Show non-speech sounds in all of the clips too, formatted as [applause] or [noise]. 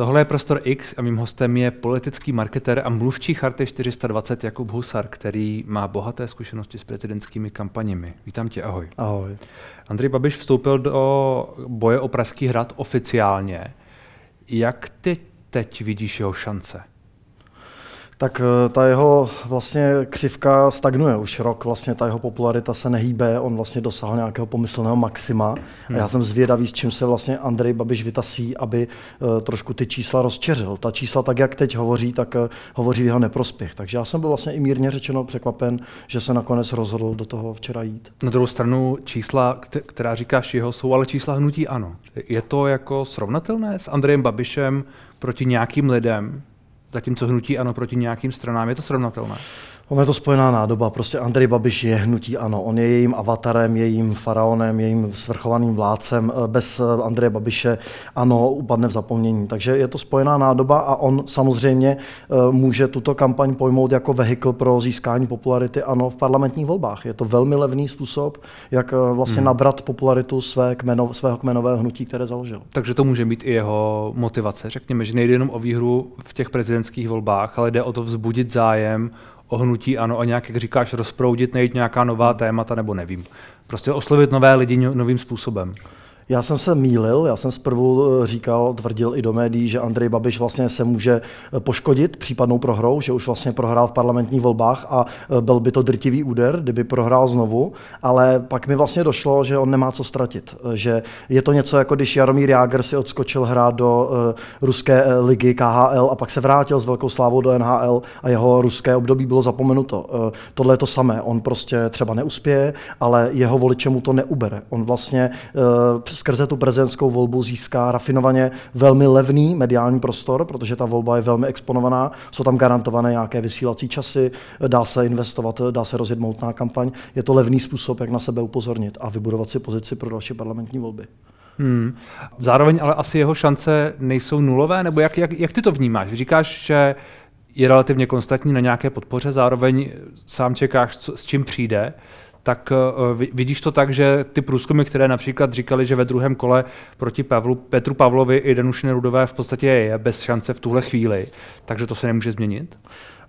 Tohle je Prostor X a mým hostem je politický marketer a mluvčí Charty 420 Jakub Husar, který má bohaté zkušenosti s prezidentskými kampaněmi. Vítám tě, ahoj. Ahoj. Andrej Babiš vstoupil do boje o Pražský hrad oficiálně. Jak ty teď vidíš jeho šance? Tak eh, ta jeho vlastně křivka stagnuje už rok, vlastně ta jeho popularita se nehýbe, on vlastně dosáhl nějakého pomyslného maxima. Hmm. A já jsem zvědavý, s čím se vlastně Andrej Babiš vytasí, aby uh, trošku ty čísla rozčeřil. Ta čísla, tak jak teď hovoří, tak uh, hovoří v jeho neprospěch. Takže já jsem byl vlastně i mírně řečeno překvapen, že se nakonec rozhodl do toho včera jít. Na druhou stranu čísla, která říkáš jeho, jsou ale čísla hnutí ano. Je to jako srovnatelné s Andrejem Babišem proti nějakým lidem, zatímco hnutí ano proti nějakým stranám. Je to srovnatelné? Ono je to spojená nádoba. Prostě Andrej Babiš je hnutí ano. On je jejím avatarem, jejím faraonem, jejím svrchovaným vládcem. Eh, bez eh, Andreje Babiše ano, upadne v zapomnění. Takže je to spojená nádoba a on samozřejmě eh, může tuto kampaň pojmout jako vehikl pro získání popularity ano v parlamentních volbách. Je to velmi levný způsob, jak vlastně hmm. nabrat popularitu své kmeno, svého kmenového hnutí, které založil. Takže to může být i jeho motivace. Řekněme, že nejde jenom o výhru v těch prezidentských volbách, ale jde o to vzbudit zájem o hnutí ano a nějak, jak říkáš, rozproudit, najít nějaká nová témata, nebo nevím. Prostě oslovit nové lidi novým způsobem. Já jsem se mýlil, já jsem zprvu eh, říkal, tvrdil i do médií, že Andrej Babiš vlastně se může eh, poškodit případnou prohrou, že už vlastně prohrál v parlamentních volbách a eh, byl by to drtivý úder, kdyby prohrál znovu, ale pak mi vlastně došlo, že on nemá co ztratit, že je to něco jako když Jaromír Jágr si odskočil hrát do ruské ligy KHL a pak se vrátil s velkou slávou do NHL a jeho ruské období bylo zapomenuto. Tohle je to samé, on prostě třeba neuspěje, ale jeho voliče mu to neubere. On vlastně skrze tu prezidentskou volbu získá rafinovaně velmi levný mediální prostor, protože ta volba je velmi exponovaná, jsou tam garantované nějaké vysílací časy, dá se investovat, dá se rozjet moutná kampaň. Je to levný způsob, jak na sebe upozornit a vybudovat si pozici pro další parlamentní volby. Hmm. Zároveň ale asi jeho šance nejsou nulové, nebo jak, jak, jak ty to vnímáš? Říkáš, že je relativně konstantní na nějaké podpoře, zároveň sám čekáš, co, s čím přijde tak uh, vidíš to tak, že ty průzkumy, které například říkali, že ve druhém kole proti Pavlu, Petru Pavlovi i Danuši Nerudové v podstatě je bez šance v tuhle chvíli, takže to se nemůže změnit?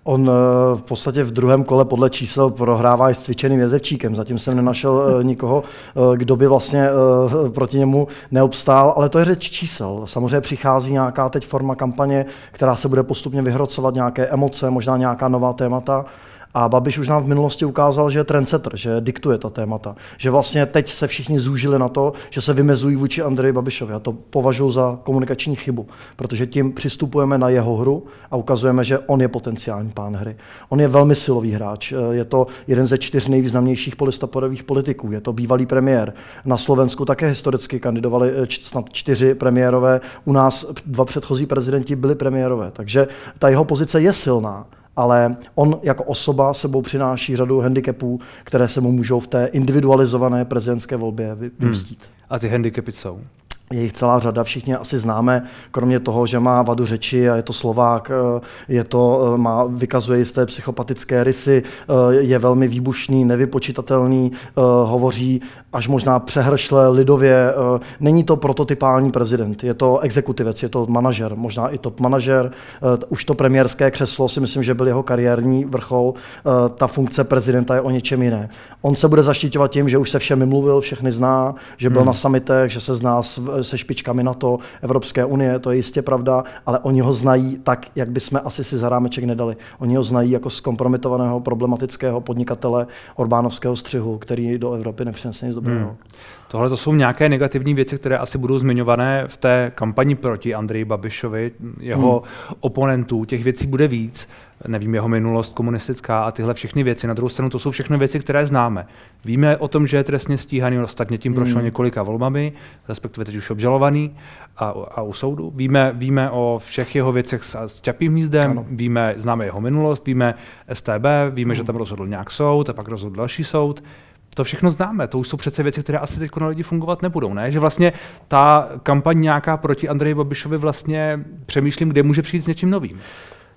On eh, v podstatě v druhém kole podle čísel prohrává i s cvičeným jezevčíkem. Zatím jsem nenašel eh, nikoho, kdo by vlastně proti němu neobstál, ale to je řeč čísel. Samozřejmě přichází nějaká teď forma kampaně, která se bude postupně vyhrocovat, nějaké emoce, možná nějaká nová témata. A Babiš už nám v minulosti ukázal, že je trendsetter, že diktuje ta témata. Že vlastně teď se všichni zúžili na to, že se vymezují vůči Andreji Babišovi. A to považuji za komunikační chybu, protože tím přistupujeme na jeho hru a ukazujeme, že on je potenciální pán hry. On je velmi silový hráč. Je to jeden ze čtyř nejvýznamnějších polistopadových politiků. Je to bývalý premiér. Na Slovensku také historicky kandidovali eh, snad čtyři premiérové. U nás dva předchozí prezidenti byli premiérové. Takže ta jeho pozice je silná ale on jako osoba sebou přináší řadu handicapů, které se mu můžou v té individualizované prezidentské volbě vymstít. Hmm. A ty handicapy jsou? Je jich celá řada, všichni asi známe, kromě toho, že má vadu řeči a je to Slovák, eh, je to, eh, má, vykazuje jisté psychopatické rysy, eh, je velmi výbušný, nevypočitatelný, hovoří až možná přehršle lidově. Není to prototypální prezident, je to exekutivec, je to manažer, možná i top manažer. Už to premiérské křeslo si myslím, že byl jeho kariérní vrchol. Ta funkce prezidenta je o něčem jiné. On se bude zaštiťovat tím, že už se všemi mluvil, všechny zná, že byl hmm. na samitech, že se zná s se špičkami na to Evropské unie, to je jistě pravda, ale oni ho znají tak, jak bychom asi si za rámeček nedali. Oni ho znají jako zkompromitovaného problematického podnikatele Orbánovského střihu, který do Evropy nepřinese nic dobrého. Hmm. Tohle to jsou nějaké negativní věci, které asi budou zmiňované v té kampani proti Andreji Babišovi, jeho hmm. oponentů. Těch věcí bude víc nevím, jeho minulost komunistická a tyhle všechny věci. Na druhou stranu to jsou všechno věci, které známe. Víme o tom, že je trestně stíhaný, ostatně tím prošel mm. několika volbami, respektive teď už obžalovaný a, a u soudu. Víme, víme o všech jeho věcech s, s Čapým hnízdem, víme, známe jeho minulost, víme STB, víme, mm. že tam rozhodl nějak soud a pak rozhodl další soud. To všechno známe, to už jsou přece věci, které asi teď na lidi fungovat nebudou, ne? Že vlastně ta kampaň nějaká proti Andreji Babišovi vlastně přemýšlím, kde může přijít s něčím novým.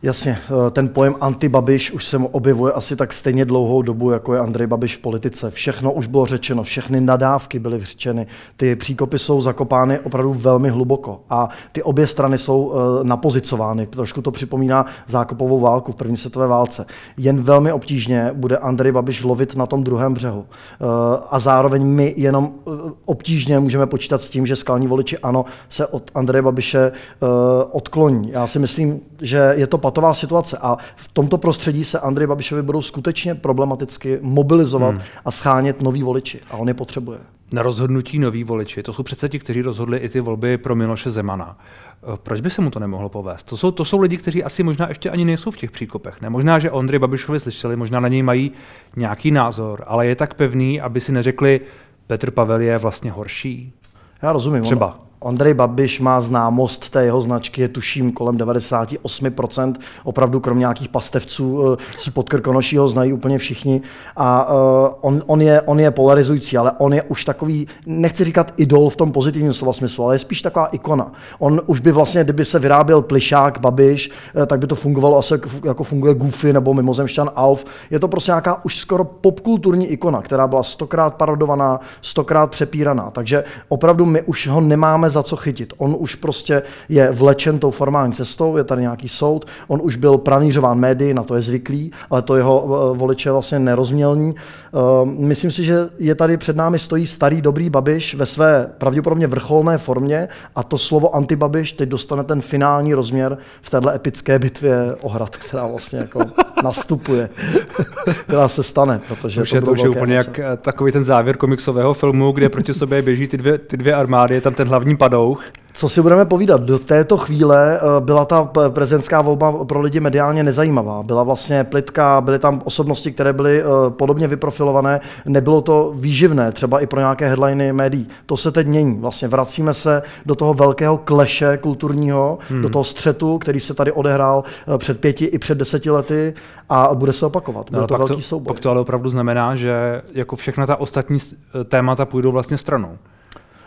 Jasně, eh, ten pojem antibabiš už se objevuje asi tak stejně dlouhou dobu, jako je Andrej Babiš v politice. Všechno už bylo řečeno, všechny nadávky byly vyřčeny. Ty příkopy jsou zakopány opravdu velmi hluboko a ty obě strany jsou eh, napozicovány. Trošku to připomíná zákopovou válku v první světové válce. Jen velmi obtížně bude Andrej Babiš lovit na tom druhém břehu. Eh, a zároveň my jenom obtížně můžeme počítat s tím, že skalní voliči ano se od Andreje Babiše odkloní. Já si myslím, že je to patová situace a v tomto prostředí se Andrej Babišovi budou skutečně problematicky mobilizovat hmm. a schánět nový voliči a on je potřebuje. Na rozhodnutí noví voliči, to jsou přece ti, kteří rozhodli i ty volby pro Miloše Zemana. Eh, proč by se mu to nemohlo povést? To jsou, to jsou lidi, kteří asi možná ještě ani nejsou v těch příkopech. Ne? Možná, že Ondry Babišovi slyšeli, možná na něj mají nějaký názor, ale je tak pevný, aby si neřekli, Petr Pavel je vlastně horší. Já rozumím. Třeba. Andrej Babiš má známost té jeho značky, je tuším kolem 98%, opravdu kromě nějakých pastevců eh, z podkrkonoší ho znají úplně všichni a uh, on, on, je, on je polarizující, ale on je už takový, nechci říkat idol v tom pozitivním slova smyslu, ale je spíš taková ikona. On už by vlastně, kdyby se vyráběl plišák Babiš, eh, tak by to fungovalo asi jako funguje Goofy nebo mimozemšťan Alf. Je to prostě nějaká už skoro popkulturní ikona, která byla stokrát parodovaná, stokrát přepíraná. Takže opravdu my už ho nemáme za co chytit. On už prostě je vlečen tou formální cestou, je tady nějaký soud, on už byl pranířován médií, na to je zvyklý, ale to jeho eh, voliče vlastně nerozmělní. Eh, myslím si, že je tady před námi stojí starý dobrý Babiš ve své pravděpodobně vrcholné formě a to slovo antibabiš teď dostane ten finální rozměr v této epické bitvě o hrad, která vlastně jako [laughs] nastupuje, která se stane, protože už to, je to už je úplně jak eh, takový ten závěr komiksového filmu, kde proti sobě běží ty dvě, ty dvě armády, je tam ten hlavní padouch. Co si budeme povídat, do této chvíle eh, byla ta prezidentská volba pro lidi mediálně nezajímavá. Byla vlastně plitka, byly tam osobnosti, které byly eh, podobně vyprofilované, nebylo to výživné, třeba i pro nějaké headliny médií. To se teď mění. Vlastně vracíme se do toho velkého kleše kulturního, hmm. do toho střetu, který se tady odehrál eh, před pěti i před deseti lety a bude se opakovat. Bude no, to velký to, souboj. Pak to ale opravdu znamená, že jako všechna ta ostatní témata půjdou vlastně stranou.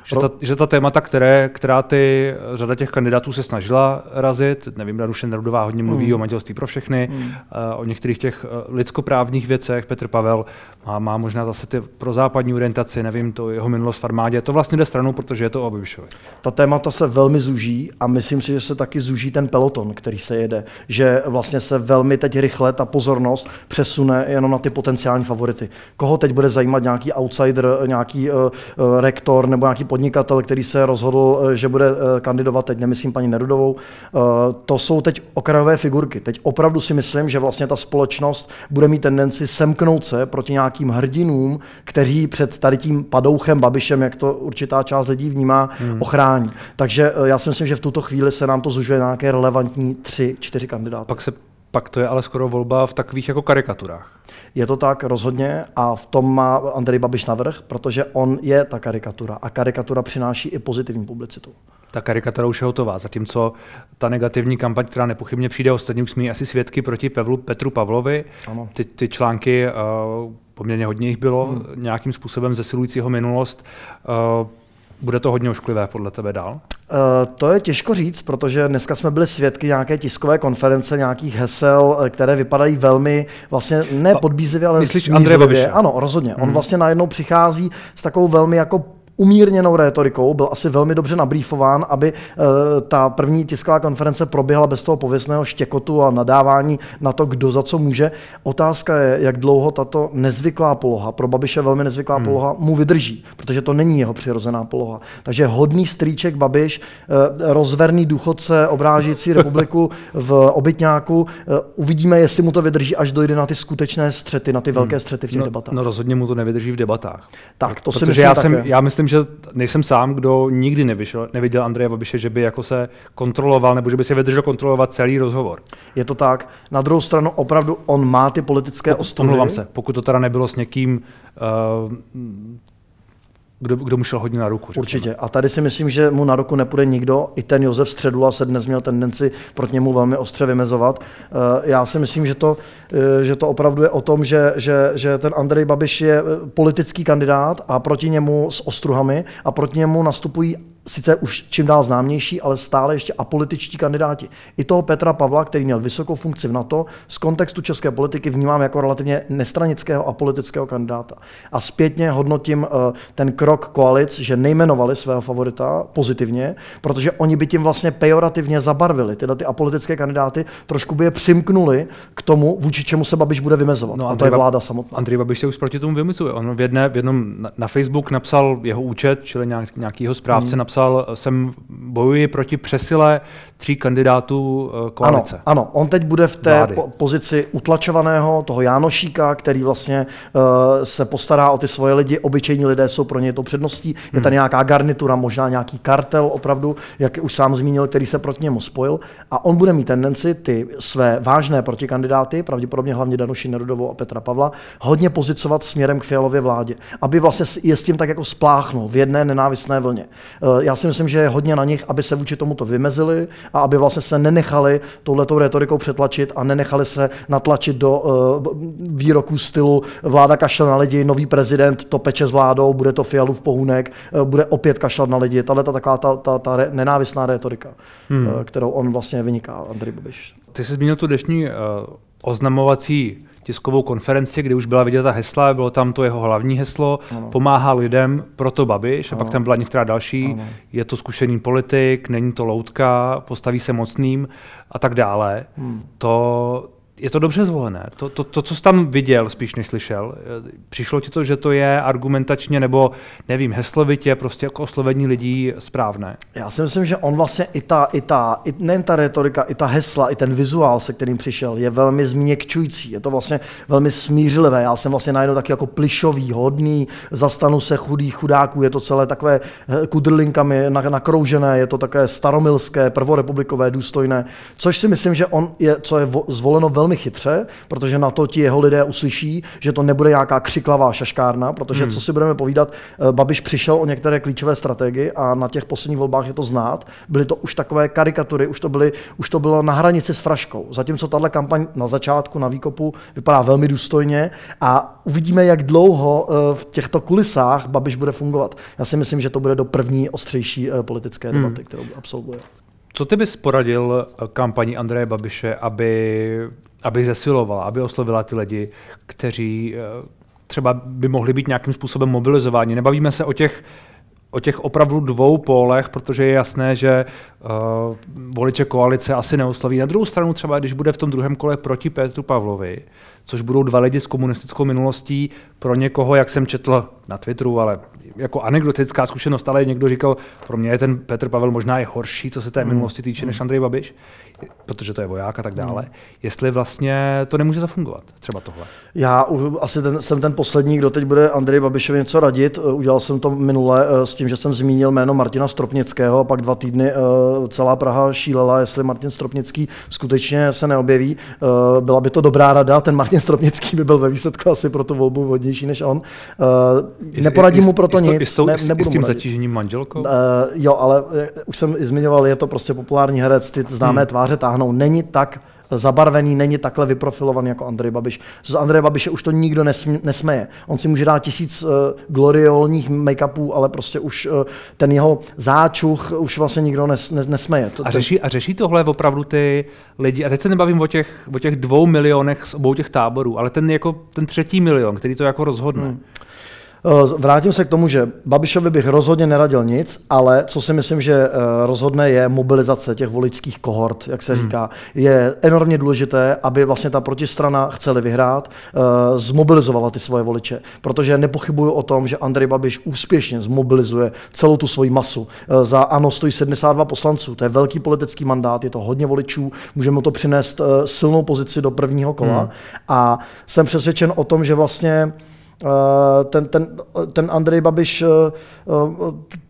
Že ta, že ta témata, které, která ty řada těch kandidátů se snažila razit, nevím, Danuše Nerudová hodně mluví mm. o manželství pro všechny, mm. o některých těch eh, lidskoprávních věcech, Petr Pavel má, má možná zase ty pro západní orientaci, nevím, to jeho minulost v armádě, to vlastně jde stranou, protože je to o Babišovi. Ta témata se velmi zúží a myslím si, že se taky zúží ten peloton, který se jede, že vlastně se velmi teď rychle ta pozornost přesune jenom na ty potenciální favority. Koho teď bude zajímat nějaký outsider, nějaký uh, uh, rektor nebo nějaký podnikatel, který se rozhodl, eh, že bude eh, kandidovat, teď nemyslím paní Nerudovou, eh, to jsou teď okrajové figurky. Teď opravdu si myslím, že vlastně ta společnost bude mít tendenci semknout se proti nějakým hrdinům, kteří před tady tím padouchem Babišem, jak to určitá část lidí vnímá, hmm. ochrání. Takže já si myslím, že v tuto chvíli se nám to zužuje na nějaké relevantní tři, čtyři kandidáty. Pak se pak to je ale skoro volba v takových jako karikaturách. Je to tak rozhodně a v tom má Andrej Babiš navrh, protože on je ta karikatura a karikatura přináší i pozitivní publicitu. Ta karikatura už je hotová, zatímco ta negativní kampaň, která nepochybně přijde, ostatně už jsme asi svědky proti Pevlu, Petru Pavlovi. Ano. Ty, ty články, uh, poměrně hodně jich bylo, hmm. nějakým způsobem zesilujícího minulost. Uh, bude to hodně ošklivé podle tebe dál? Uh, to je těžko říct, protože dneska jsme byli svědky nějaké tiskové konference, nějakých hesel, eh, které vypadají velmi vlastně ne podbízivě, ale Myslíš Andrej Babiš? Ano, rozhodně. Hmm. On vlastně najednou přichází s takovou velmi jako umírněnou rétorikou, byl asi velmi dobře nabrýfován, aby uh, ta první tisková konference proběhla bez toho pověstného štěkotu a nadávání na to, kdo za co může. Otázka je, jak dlouho tato nezvyklá poloha, pro Babiše velmi nezvyklá hmm. poloha, mu vydrží, protože to není jeho přirozená poloha. Takže hodný strýček Babiš, uh, rozverný důchodce obrážící republiku [laughs] v obytňáku, uh, uvidíme, jestli mu to vydrží, až dojde na ty skutečné střety, na ty velké hmm. střety v těch no, debatách. No rozhodně mu to nevydrží v debatách. Tak, to Protože si myslím já, jsem, já myslím, že nejsem sám, kdo nikdy nevyšel, neviděl Andreje Babiše, že by jako se kontroloval nebo že by se vydržel kontrolovat celý rozhovor. Je to tak. Na druhou stranu opravdu on má ty politické ostudy. Omlouvám se, pokud to teda nebylo s někým uh, kdo, kdo mu šel hodně na ruku. Řekněme. Určitě. A tady si myslím, že mu na ruku nepůjde nikdo. I ten Josef Středula se dnes měl tendenci proti němu velmi ostře vymezovat. Eh, já si myslím, že to, eh, že to opravdu je o tom, že, že, že ten Andrej Babiš je politický kandidát a proti němu s ostruhami a proti němu nastupují sice už čím dál známější, ale stále ještě apolitičtí kandidáti. I toho Petra Pavla, který měl vysokou funkci v NATO, z kontextu české politiky vnímám jako relativně nestranického a politického kandidáta. A zpětně hodnotím uh, ten krok koalic, že nejmenovali svého favorita pozitivně, protože oni by tím vlastně pejorativně zabarvili tyhle ty apolitické kandidáty, trošku by je přimknuli k tomu, vůči čemu se Babiš bude vymezovat. No, a to je vláda samotná. Andrej Babiš se už proti tomu vymezuje. On v, jedné, v jednom na, na Facebook napsal jeho účet, čili nějak, nějaký jeho správce hmm. napsal, jsem bojuji proti přesile tří kandidátů eh, koalice. Ano, ano, on teď bude v té po- pozici utlačovaného toho Jánošíka, který vlastně uh, se postará o ty svoje lidi, obyčejní lidé jsou pro něj to předností, je hmm. tady nějaká garnitura, možná nějaký kartel opravdu, jak už sám zmínil, který se proti němu spojil a on bude mít tendenci ty své vážné protikandidáty, pravděpodobně hlavně Danuši Nerudovou a Petra Pavla, hodně pozicovat směrem k Fialově vládě, aby vlastně je s tím tak jako spláchnul v jedné nenávistné vlně. Uh, já si myslím, že je hodně na nich, aby se vůči tomuto vymezili, a aby vlastně se nenechali touhletou retorikou přetlačit a nenechali se natlačit do uh, výroků stylu vláda kašle na lidi, nový prezident to peče s vládou, bude to Fialův pohunek, uh, bude opět kašlat na lidi. Tahle ta taková ta, ta, ta re, nenávistná retorika, hmm. uh, kterou on vlastně vyniká, Andrej Babiš. Ty jsi zmínil tu dnešní uh, oznamovací tiskovou konferenci, kde už byla vidět ta hesla, bylo tam to jeho hlavní heslo, ano. pomáhá lidem, proto Babiš, ano. a pak tam byla některá další, ano. je to zkušený politik, není to loutka, postaví se mocným a tak dále. Hmm. To, je to dobře zvolené. To, to, to, co jsi tam viděl, spíš než slyšel, přišlo ti to, že to je argumentačně nebo, nevím, heslovitě, prostě jako oslovení lidí správné? Já si myslím, že on vlastně i ta, i ta i, nejen ta retorika, i ta hesla, i ten vizuál, se kterým přišel, je velmi změkčující. Je to vlastně velmi smířlivé. Já jsem vlastně najednou taky jako plišový, hodný, zastanu se chudých chudáků, je to celé takové eh, kudrlinkami nakroužené, je to také staromilské, prvorepublikové, důstojné, což si myslím, že on je, co je zvoleno velmi velmi chytře, protože na to ti jeho lidé uslyší, že to nebude nějaká křiklavá šaškárna, protože hmm. co si budeme povídat, eh, Babiš přišel o některé klíčové strategie a na těch posledních volbách je to znát. Byly to už takové karikatury, už to, byly, už to bylo na hranici s fraškou. Zatímco tahle kampaň na začátku, na výkopu, vypadá velmi důstojně a uvidíme, jak dlouho eh, v těchto kulisách Babiš bude fungovat. Já si myslím, že to bude do první ostřejší eh, politické hmm. debaty, hmm. kterou absolvuje. Co ty bys poradil kampani Andreje Babiše, aby aby zesilovala, aby oslovila ty lidi, kteří eh, třeba by mohli být nějakým způsobem mobilizováni. Nebavíme se o těch o těch opravdu dvou pólech, protože je jasné, že uh, voliče koalice asi neosloví. Na druhou stranu třeba, když bude v tom druhém kole proti Petru Pavlovi, což budou dva lidi s komunistickou minulostí, pro někoho, jak jsem četl na Twitteru, ale jako anekdotická zkušenost, ale někdo říkal, pro mě je ten Petr Pavel možná je horší, co se té hmm. minulosti týče, než Andrej Babiš protože to je voják a tak dále, hmm. jestli vlastně to nemůže zafungovat, třeba tohle. Já asi ten, jsem ten poslední, kdo teď bude Andrej Babišovi něco radit. Eh, udělal jsem to minule eh, s tím, že jsem zmínil jméno Martina Stropnického a pak dva týdny eh, celá Praha šílela, jestli Martin Stropnický skutečně se neobjeví. Byla by to dobrá rada, ten Martin Stropnický by byl ve výsledku asi pro tu volbu vhodnější než on. Neporadím mu proto nic. I s, ne, i s tím zatížením manželkou? Jo, ale už jsem zmiňoval, je to prostě populární herec, ty známé hmm. tváře tváře táhnou. Není tak zabarvený, není takhle vyprofilovaný jako Andrej Babiš. Z Andreje Babiše už to nikdo nesmě, nesmeje. On si může dát tisíc uh, gloriolních make-upů, ale prostě už uh, ten jeho záčuch už vlastně nikdo nes, nes, nesmeje. To, a, řeší, a řeší tohle opravdu ty lidi, a teď se nebavím o těch, o těch dvou milionech z obou těch táborů, ale ten, jako, ten třetí milion, který to jako rozhodne. Hmm. Eh, vrátím se k tomu, že Babišovi bych rozhodně neradil nic, ale co si myslím, že eh, rozhodne je mobilizace těch voličských kohort, jak se hmm. říká. Je enormně důležité, aby vlastně ta protistrana chceli vyhrát, eh, zmobilizovala ty svoje voliče, protože nepochybuju o tom, že Andrej Babiš úspěšně zmobilizuje celou tu svoji masu. Za ANO stojí 72 poslanců, to je velký politický mandát, je to hodně voličů, můžeme to přinést silnou pozici do prvního kola hmm. a jsem přesvědčen o tom, že vlastně ten, ten, ten Andrej Babiš eh,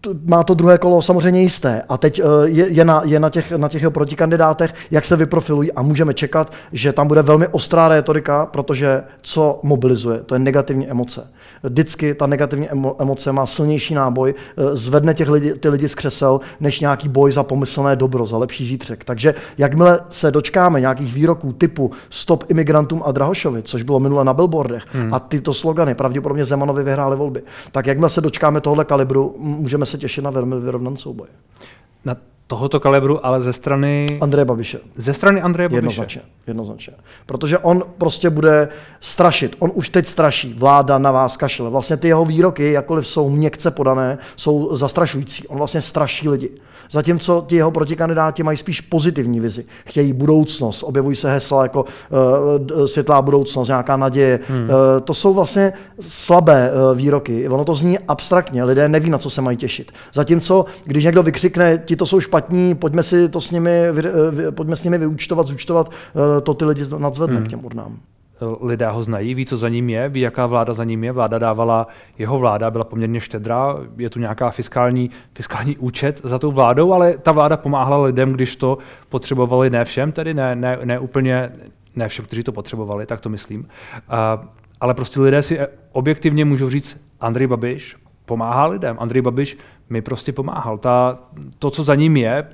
eh, má to druhé kolo samozřejmě jisté a teď je, je, na, je na, těch, na těch jeho protikandidátech, jak se vyprofilují a můžeme čekat, že tam bude velmi ostrá retorika, protože co mobilizuje, to je negativní emoce. Vždycky ta negativní emoce má silnější náboj, zvedne těch lidi, ty lidi z křesel, než nějaký boj za pomyslné dobro, za lepší zítřek. Takže jakmile se dočkáme nějakých výroků typu stop imigrantům a Drahošovi, což bylo minule na billboardech, hmm. a tyto slogany, pravděpodobně Zemanovi vyhráli volby. Tak jakmile se dočkáme tohle kalibru, můžeme se těšit na velmi vyrovnaný souboj. Na tohoto kalibru, ale ze strany... Andreje Babiše. Ze strany Andreje Babiše. Jednoznačně, jednoznačně. Protože on prostě bude strašit. On už teď straší. Vláda na vás kašle. Vlastně ty jeho výroky, jakkoliv jsou měkce podané, jsou zastrašující. On vlastně straší lidi. Zatímco ti jeho protikandidáti mají spíš pozitivní vizi. Chtějí budoucnost, objevují se hesla jako uh, světlá budoucnost, nějaká naděje. Hmm. Uh, to jsou vlastně slabé uh, výroky. Ono to zní abstraktně, lidé neví, na co se mají těšit. Zatímco, když někdo vykřikne, ti to jsou špatní, pojďme si to s nimi, vy, pojďme s nimi vyúčtovat, zúčtovat, uh, to ty lidi nadzvedne hmm. k těm urnám lidé ho znají, ví, co za ním je, ví, jaká vláda za ním je. Vláda dávala, jeho vláda byla poměrně štědrá, je tu nějaká fiskální, fiskální účet za tou vládou, ale ta vláda pomáhala lidem, když to potřebovali ne všem, tedy ne, ne, ne úplně, ne všem, kteří to potřebovali, tak to myslím. Uh, ale prostě lidé si objektivně můžou říct, Andrej Babiš pomáhá lidem, Andrej Babiš mi prostě pomáhal. Ta, to, co za ním je,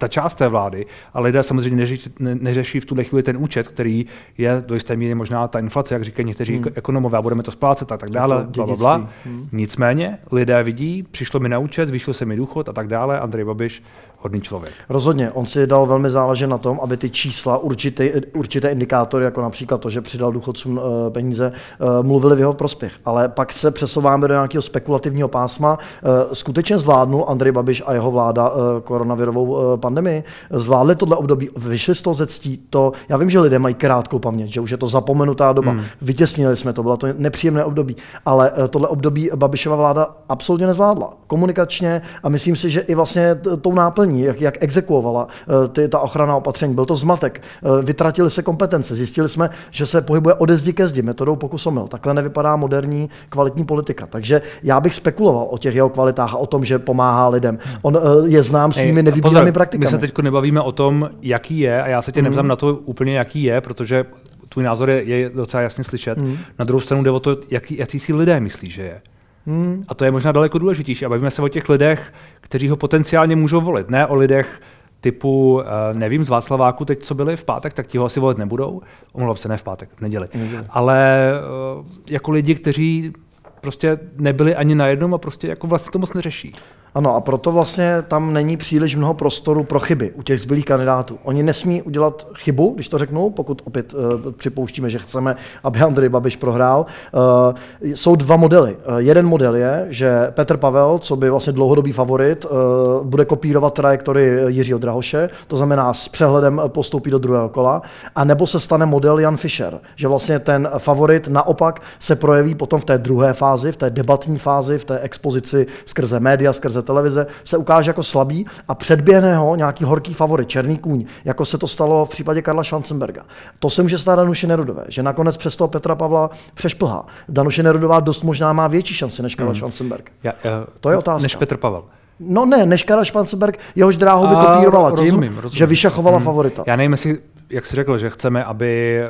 ta část té vlády, ale lidé samozřejmě neřeší, ne, neřeší v tuhle chvíli ten účet, který je do jisté míry možná ta inflace, jak říkají někteří hmm. ekonomové, a budeme to splácet a tak dále, bla, bla, bla. Hmm. Nicméně lidé vidí, přišlo mi na účet, zvýšil se mi důchod a tak dále, Andrej Babiš hodný člověk. Rozhodně, on si dal velmi záležet na tom, aby ty čísla, určité, určité indikátory, jako například to, že přidal důchodcům uh, peníze, uh, mluvili v jeho prospěch. Ale pak se přesouváme do nějakého spekulativního pásma. Uh, skutečně zvládnu Andrej Babiš a jeho vláda koronavirovou pandemii? Zvládli tohle období, vyšli z toho ze ctí, to, já vím, že lidé mají krátkou paměť, že už je to zapomenutá doba, hmm. vytěsnili jsme to, bylo to nepříjemné období, ale tohle období Babišova vláda absolutně nezvládla. Komunikačně a myslím si, že i vlastně tou náplní opatření, jak, jak exekuovala eh, ty, ta ochrana opatření. Byl to zmatek, eh, vytratili se kompetence, zjistili jsme, že se pohybuje ode zdi ke zdi, metodou pokusomil. Takhle nevypadá moderní kvalitní politika. Takže já bych spekuloval o těch jeho kvalitách a o tom, že pomáhá lidem. On eh, je znám svými nevybíjenými praktikami. My se teď nebavíme o tom, jaký je, a já se tě mm. nevzám na to úplně, jaký je, protože tvůj názor je, je docela jasně slyšet. Mm. Na druhou stranu jde o to, jaký, jaký si lidé myslí, že je. Hmm. A to je možná daleko důležitější. A bavíme se o těch lidech, kteří ho potenciálně můžou volit, ne o lidech typu, eh, nevím, z Václaváku teď, co byli v pátek, tak ti ho asi volit nebudou. Omlouvám se, ne v pátek, v neděli. neděli. Ale eh, jako lidi, kteří prostě nebyli ani na jednom a prostě jako vlastně to moc neřeší. Ano, a proto vlastně tam není příliš mnoho prostoru pro chyby u těch zbylých kandidátů. Oni nesmí udělat chybu, když to řeknu, pokud opět uh, připouštíme, že chceme, aby Andrej Babiš prohrál. Uh, jsou dva modely. Uh, jeden model je, že Petr Pavel, co by vlastně dlouhodobý favorit, uh, bude kopírovat trajektory Jiřího Drahoše, to znamená s přehledem postoupí do druhého kola, a nebo se stane model Jan Fischer, že vlastně ten favorit naopak se projeví potom v té druhé fázi, v té debatní fázi, v té expozici skrze média, skrze ze televize, se ukáže jako slabý a předběhne ho nějaký horký favorit, černý kůň, jako se to stalo v případě Karla Schwarzenberga. To se může stát Danuše Nerudové, že nakonec přes toho Petra Pavla přešplhá. Danuše Nerudová dost možná má větší šanci než Karla hmm. Schwarzenberg. Ja, uh, to je otázka. Než Petr Pavel. No ne, než Karel Schwarzenberg, jehož dráhu by kopírovala tím, rozumím, rozumím. že vyšachovala hmm. favorita. Já nevím, jestli, jak jsi řekl, že chceme, aby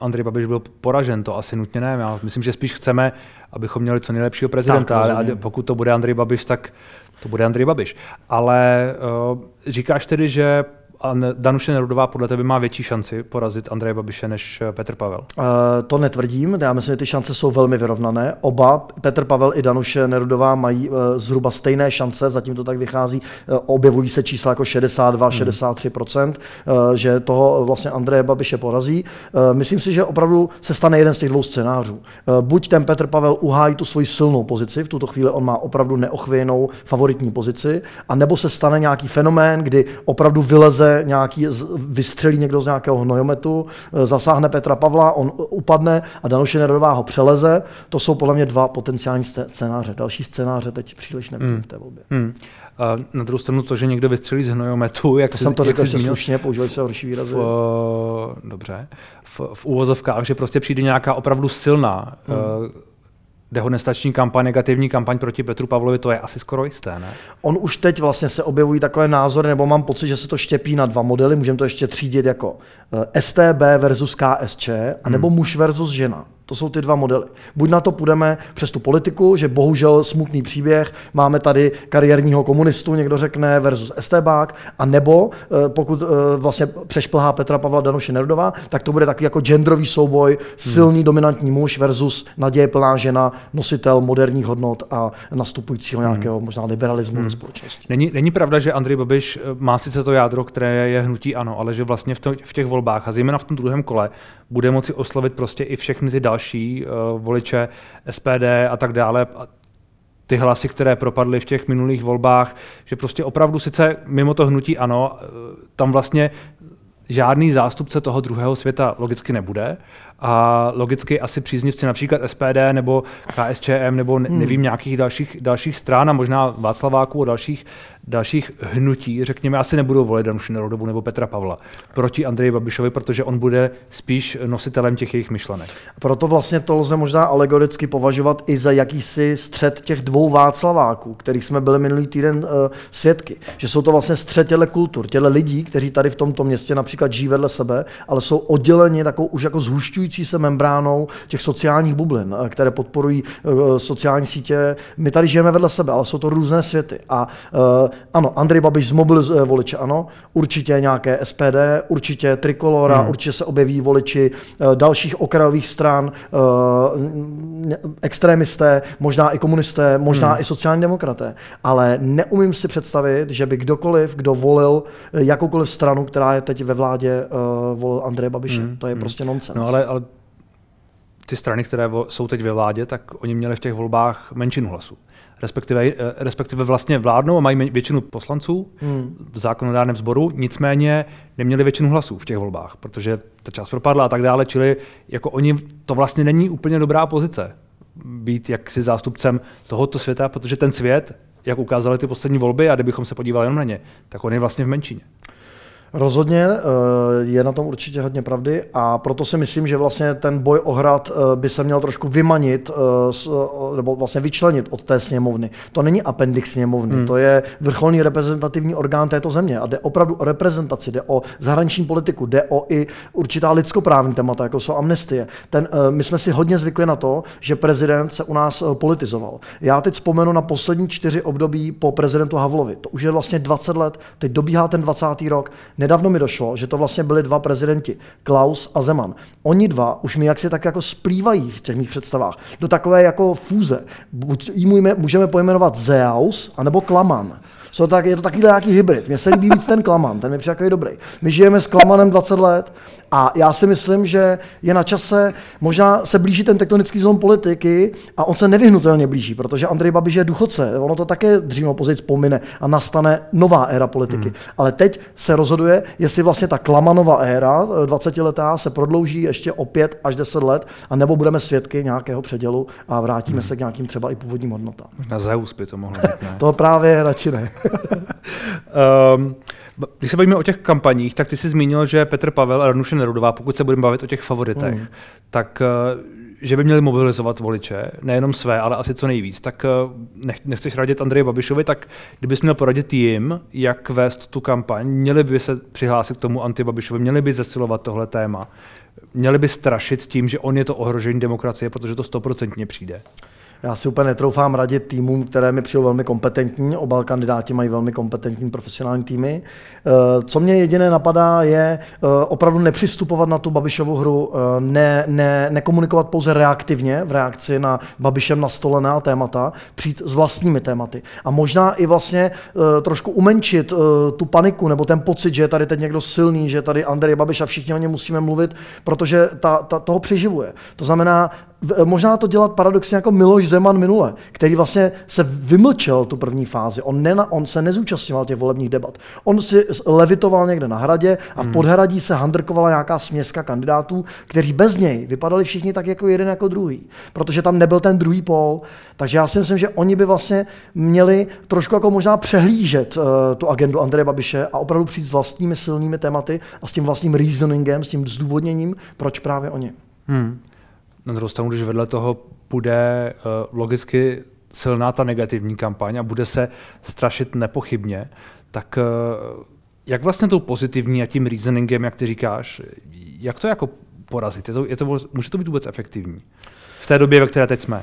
Andrej Babiš byl poražen, to asi nutně ne. Já myslím, že spíš chceme, abychom měli co nejlepšího prezidenta, tak, ale pokud to bude Andrej Babiš, tak to bude Andrej Babiš. Ale uh, říkáš tedy, že Danuše Nerudová podle tebe má větší šanci porazit Andreje Babiše než eh, Petr Pavel? Uh, to netvrdím, já myslím, že ty šance jsou velmi vyrovnané. Oba, Petr Pavel i Danuše Nerudová, mají uh, zhruba stejné šance, zatím to tak vychází. Uh, objevují se čísla jako 62, hmm. 63%, uh, že toho vlastně Andreje Babiše porazí. Uh, myslím si, že opravdu se stane jeden z těch dvou scénářů. Uh, buď ten Petr Pavel uhájí tu svoji silnou pozici, v tuto chvíli on má opravdu neochvějnou favoritní pozici, a nebo se stane nějaký fenomén, kdy opravdu vyleze nějaký, vystřelí někdo z nějakého hnojometu, e, zasáhne Petra Pavla, on upadne a Danuše Nerudová ho přeleze. To jsou podle mě dva potenciální scénáře. Další scénáře teď příliš nevidím hmm. v té volbě. Hmm. A na druhou stranu to, že někdo vystřelí z hnojometu, jak to jsem to řekl ještě slušně, používali se horší výrazy. V, dobře. V, v úvozovkách, že prostě přijde nějaká opravdu silná hmm. uh, dehonestační kampaň, negativní kampaň proti Petru Pavlovi, to je asi skoro jisté, ne? On už teď vlastně se objevují takové názory, nebo mám pocit, že se to štěpí na dva modely, můžeme to ještě třídit jako eh, STB versus KSČ, anebo hmm. muž versus žena. To jsou ty dva modely. Buď na to půjdeme přes tu politiku, že bohužel smutný příběh, máme tady kariérního komunistu, někdo řekne, versus Estebák, a nebo eh, pokud eh, vlastně přešplhá Petra Pavla Danuše Nerudová, tak to bude takový jako genderový souboj, silný hmm. dominantní muž versus naděje plná žena, nositel moderních hodnot a nastupujícího hmm. nějakého možná liberalismu hmm. ve společnosti. Není, není pravda, že Andrej Babiš eh, má sice to jádro, které je hnutí ano, ale že vlastně v, to, v těch volbách a zejména v tom druhém kole bude moci oslovit prostě i všechny ty další uh, voliče SPD a tak dále. A ty hlasy, které propadly v těch minulých volbách, že prostě opravdu sice mimo to hnutí ano, eh, tam vlastně žádný zástupce toho druhého světa logicky nebude, a logicky asi příznivci například SPD nebo KSČM nebo ne, hmm. nevím nějakých dalších, dalších stran a možná Václaváků a dalších, dalších hnutí, řekněme, asi nebudou volit Danuši Nerodovu nebo Petra Pavla proti Andreji Babišovi, protože on bude spíš nositelem těch jejich myšlenek. Proto vlastně to lze možná alegoricky považovat i za jakýsi střed těch dvou Václaváků, kterých jsme byli minulý týden uh, svědky. Že jsou to vlastně střed těle kultur, těle lidí, kteří tady v tomto městě například žijí vedle sebe, ale jsou odděleni takovou už jako zhušťující budující se membránou těch sociálních bublin, eh, které podporují eh, sociální sítě. My tady žijeme vedle sebe, ale jsou to různé světy. A uh, ano, Andrej Babiš zmobilizuje voliče, ano, určitě nějaké SPD, určitě Trikolora, hmm. určitě se objeví voliči dalších okrajových stran, extrémisté, možná i komunisté, možná hmm. i sociální demokraté. Ale neumím si představit, že by kdokoliv, kdo volil jakoukoliv stranu, která je teď ve vládě, volil Andreje Babiše. Hmm. To je hmm. prostě nonsens. No ale, ale ty strany, které jsou teď ve vládě, tak oni měli v těch volbách menšinu hlasů. Respektive, eh, respektive vlastně vládnou a mají většinu poslanců hmm. v zákonodárném sboru, nicméně neměli většinu hlasů v těch volbách, protože ta část propadla a tak dále, čili jako oni, to vlastně není úplně dobrá pozice být jaksi zástupcem tohoto světa, protože ten svět, jak ukázaly ty poslední volby, a kdybychom se podívali jenom na ně, tak on je vlastně v menšině. Rozhodně eh, je na tom určitě hodně pravdy a proto si myslím, že vlastně ten boj o hrad eh, by se měl trošku vymanit eh, nebo vlastně vyčlenit od té sněmovny. To není appendix sněmovny, hmm. to je vrcholný reprezentativní orgán této země a jde opravdu o reprezentaci, jde o zahraniční politiku, jde o i určitá lidskoprávní témata, jako jsou amnestie. Ten, my jsme si hodně zvykli na to, že prezident se u nás politizoval. Já teď vzpomenu na poslední čtyři období po prezidentu Havlovi. To už je vlastně 20 let, teď dobíhá ten 20. rok Nedávno mi došlo, že to vlastně byli dva prezidenti, Klaus a Zeman. Oni dva už mi jaksi tak jako splývají v těch mých představách do takové jako fúze. Buď jí můžeme pojmenovat Zeus, anebo Klaman. So, tak, je to takový nějaký hybrid. Mně se líbí víc ten Klaman, ten mi přijde dobrý. My žijeme s Klamanem 20 let a já si myslím, že je na čase, možná se blíží ten tektonický zlom politiky a on se nevyhnutelně blíží, protože Andrej Babiš je duchoce, ono to také dřív nebo později pomine a nastane nová éra politiky. Hmm. Ale teď se rozhoduje, jestli vlastně ta Klamanová éra 20-letá se prodlouží ještě o 5 až 10 let, a nebo budeme svědky nějakého předělu a vrátíme hmm. se k nějakým třeba i původním hodnotám. Na Zeus by to mohlo být, ne? to právě radši ne. um, [laughs] Když se bavíme o těch kampaních, tak ty jsi zmínil, že Petr Pavel a Ranuše Nerudová, pokud se budeme bavit o těch favoritech, mm. tak eh, že by měli mobilizovat voliče, nejenom své, ale asi co nejvíc. Tak eh, nechceš radit Andreji Babišovi, tak kdybys měl poradit jim, jak vést tu kampaň, měli by se přihlásit k tomu antibabišovi, měli by zesilovat tohle téma, měli by strašit tím, že on je to ohrožení demokracie, protože to stoprocentně přijde. Já si úplně netroufám radit týmům, které mi přijou velmi kompetentní. Oba kandidáti mají velmi kompetentní profesionální týmy. Eh, co mě jediné napadá, je eh, opravdu nepřistupovat na tu Babišovu hru, eh, ne, ne, nekomunikovat pouze reaktivně v reakci na Babišem nastolená témata, přijít s vlastními tématy. A možná i vlastně trošku umenčit tu paniku nebo ten pocit, že je tady teď někdo silný, že je tady Andrej Babiš a všichni o něm musíme mluvit, protože ta, ta, toho přeživuje. To znamená možná to dělat paradoxně jako Miloš Zeman minule, který vlastně se vymlčel tu první fázi. On, nena, on se nezúčastňoval těch volebních debat. On si levitoval někde na hradě a v hmm. podhradí se handrkovala nějaká směska kandidátů, kteří bez něj vypadali všichni tak jako jeden jako druhý, protože tam nebyl ten druhý pól. Takže já si myslím, že oni by vlastně měli trošku jako možná přehlížet uh, tu agendu Andreje Babiše a opravdu přijít s vlastními silnými tématy a s tím vlastním reasoningem, s tím zdůvodněním, proč právě oni. Hmm. Na druhou stranu, když vedle toho bude uh, logicky silná ta negativní kampaň a bude se strašit nepochybně, tak uh, jak vlastně tou pozitivní a tím reasoningem, jak ty říkáš, jak to jako porazit? Je to, je to, může to být vůbec efektivní? V té době, ve které teď jsme.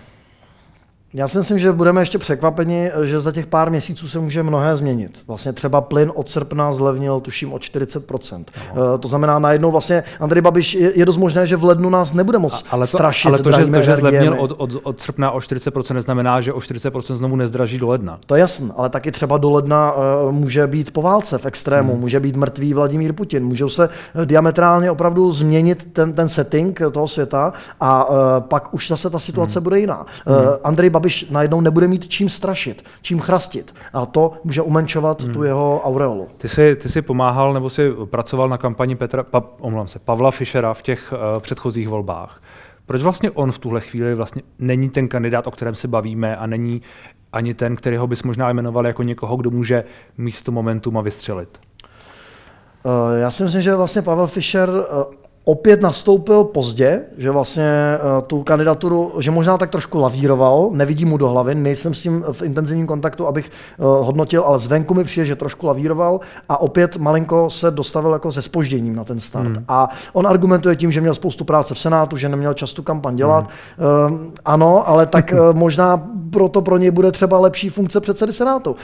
Já si myslím, že budeme ještě překvapeni, že za těch pár měsíců se může mnohé změnit. Vlastně třeba plyn od srpna zlevnil, tuším, o 40%. No. To znamená, najednou vlastně Andrej Babiš je, dost možné, že v lednu nás nebude moc ale to, strašit. Ale to, že, to, že zlevnil od, od, od srpna o 40%, neznamená, že o 40% znovu nezdraží do ledna. To je jasné, ale taky třeba do ledna uh, může být po válce v extrému, hmm. může být mrtvý Vladimír Putin, můžou se diametrálně opravdu změnit ten, ten setting toho světa a uh, pak už zase ta situace hmm. bude jiná. Uh, Andrej Babiš najednou nebude mít čím strašit, čím chrastit. A to může umenčovat hmm. tu jeho aureolu. Ty jsi, ty jsi pomáhal nebo jsi pracoval na kampani Petra, pa, se, Pavla Fischera v těch uh, předchozích volbách. Proč vlastně on v tuhle chvíli vlastně není ten kandidát, o kterém se bavíme a není ani ten, kterého bys možná jmenoval jako někoho, kdo může mít to momentum a vystřelit? Eh, já si myslím, že vlastně Pavel Fischer eh, opět nastoupil pozdě, že vlastně uh, tu kandidaturu, že možná tak trošku lavíroval, nevidím mu do hlavy, nejsem s tím v intenzivním kontaktu, abych uh, hodnotil, ale zvenku mi přijde, že trošku lavíroval a opět malinko se dostavil jako se spožděním na ten start. Hmm. A on argumentuje tím, že měl spoustu práce v Senátu, že neměl čas tu kampaň dělat. Hmm. Uh, ano, ale tak možná proto pro něj bude třeba lepší funkce předsedy Senátu uh,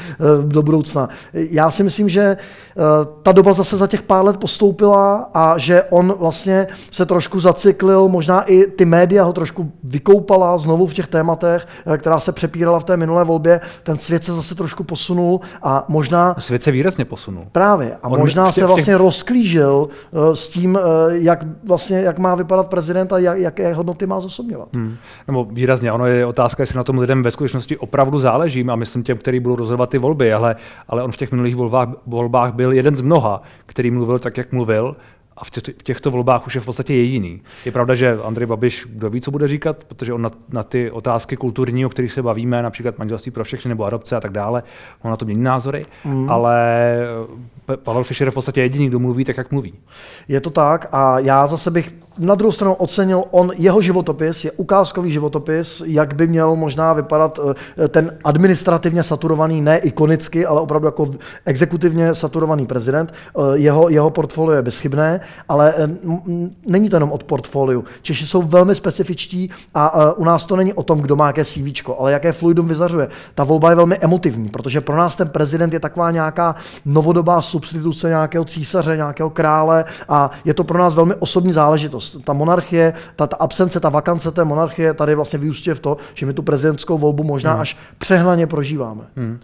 do budoucna. Já si myslím, že uh, ta doba zase za těch pár let postoupila a že on vlastně vlastně se trošku zacyklil, možná i ty média ho trošku vykoupala znovu v těch tématech, eh, která se přepírala v té minulé volbě. Ten svět se zase trošku posunul a možná... Svět se výrazně posunul. Právě. A On možná těch, se vlastně těch... rozklížil uh, s tím, uh, jak, vlastně, jak má vypadat prezident a jak, jaké hodnoty má zosobňovat. Hmm. Nebo výrazně. Ono je otázka, jestli na tom lidem ve skutečnosti opravdu záleží. A myslím těm, kteří budou rozhodovat ty volby, ale, ale on v těch minulých volbách, volbách byl jeden z mnoha, který mluvil tak, jak mluvil a v, těch, v těchto volbách už je v podstatě jediný. Je pravda, že Andrej Babiš, kdo ví, co bude říkat, protože on na, na ty otázky kulturní, o kterých se bavíme, například manželství pro všechny nebo adopce a tak dále, on na to mění názory, mm. ale Pavel Fischer je v podstatě jediný, kdo mluví tak, jak mluví. Je to tak a já zase bych na druhou stranu ocenil, on, jeho životopis je ukázkový životopis, jak by měl možná vypadat eh, ten administrativně saturovaný, ne ikonicky, ale opravdu jako exekutivně saturovaný prezident. Eh, jeho, jeho portfolio je bezchybné, ale eh, není to jenom od portfoliu. Češi jsou velmi specifičtí a u nás to není o tom, kdo má jaké CV, ale jaké fluidum vyzařuje. Ta volba je velmi emotivní, protože pro nás ten prezident je taková nějaká novodobá substituce nějakého císaře, nějakého krále a je to pro nás velmi osobní záležitost. Ta monarchie, ta, ta absence, ta vakance té monarchie tady vlastně vyústí v to, že my tu prezidentskou volbu možná hmm. až přehnaně prožíváme. Hmm.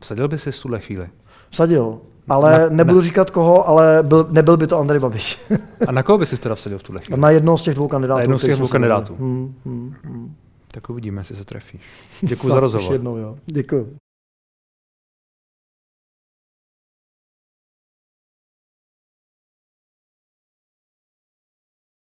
Sadil by si v tuhle chvíli? Sadil, ale na, nebudu ne. říkat koho, ale byl, nebyl by to Andrej Babiš. A na koho by si teda vsadil v tuhle chvíli? Na jednoho z těch dvou kandidátů. Na jednoho z těch dvou kandidátů. Hmm, hmm, hmm. Tak uvidíme, jestli se trefíš. [laughs] Děkuji za rozhovor. Jednou, jo. Děkuji.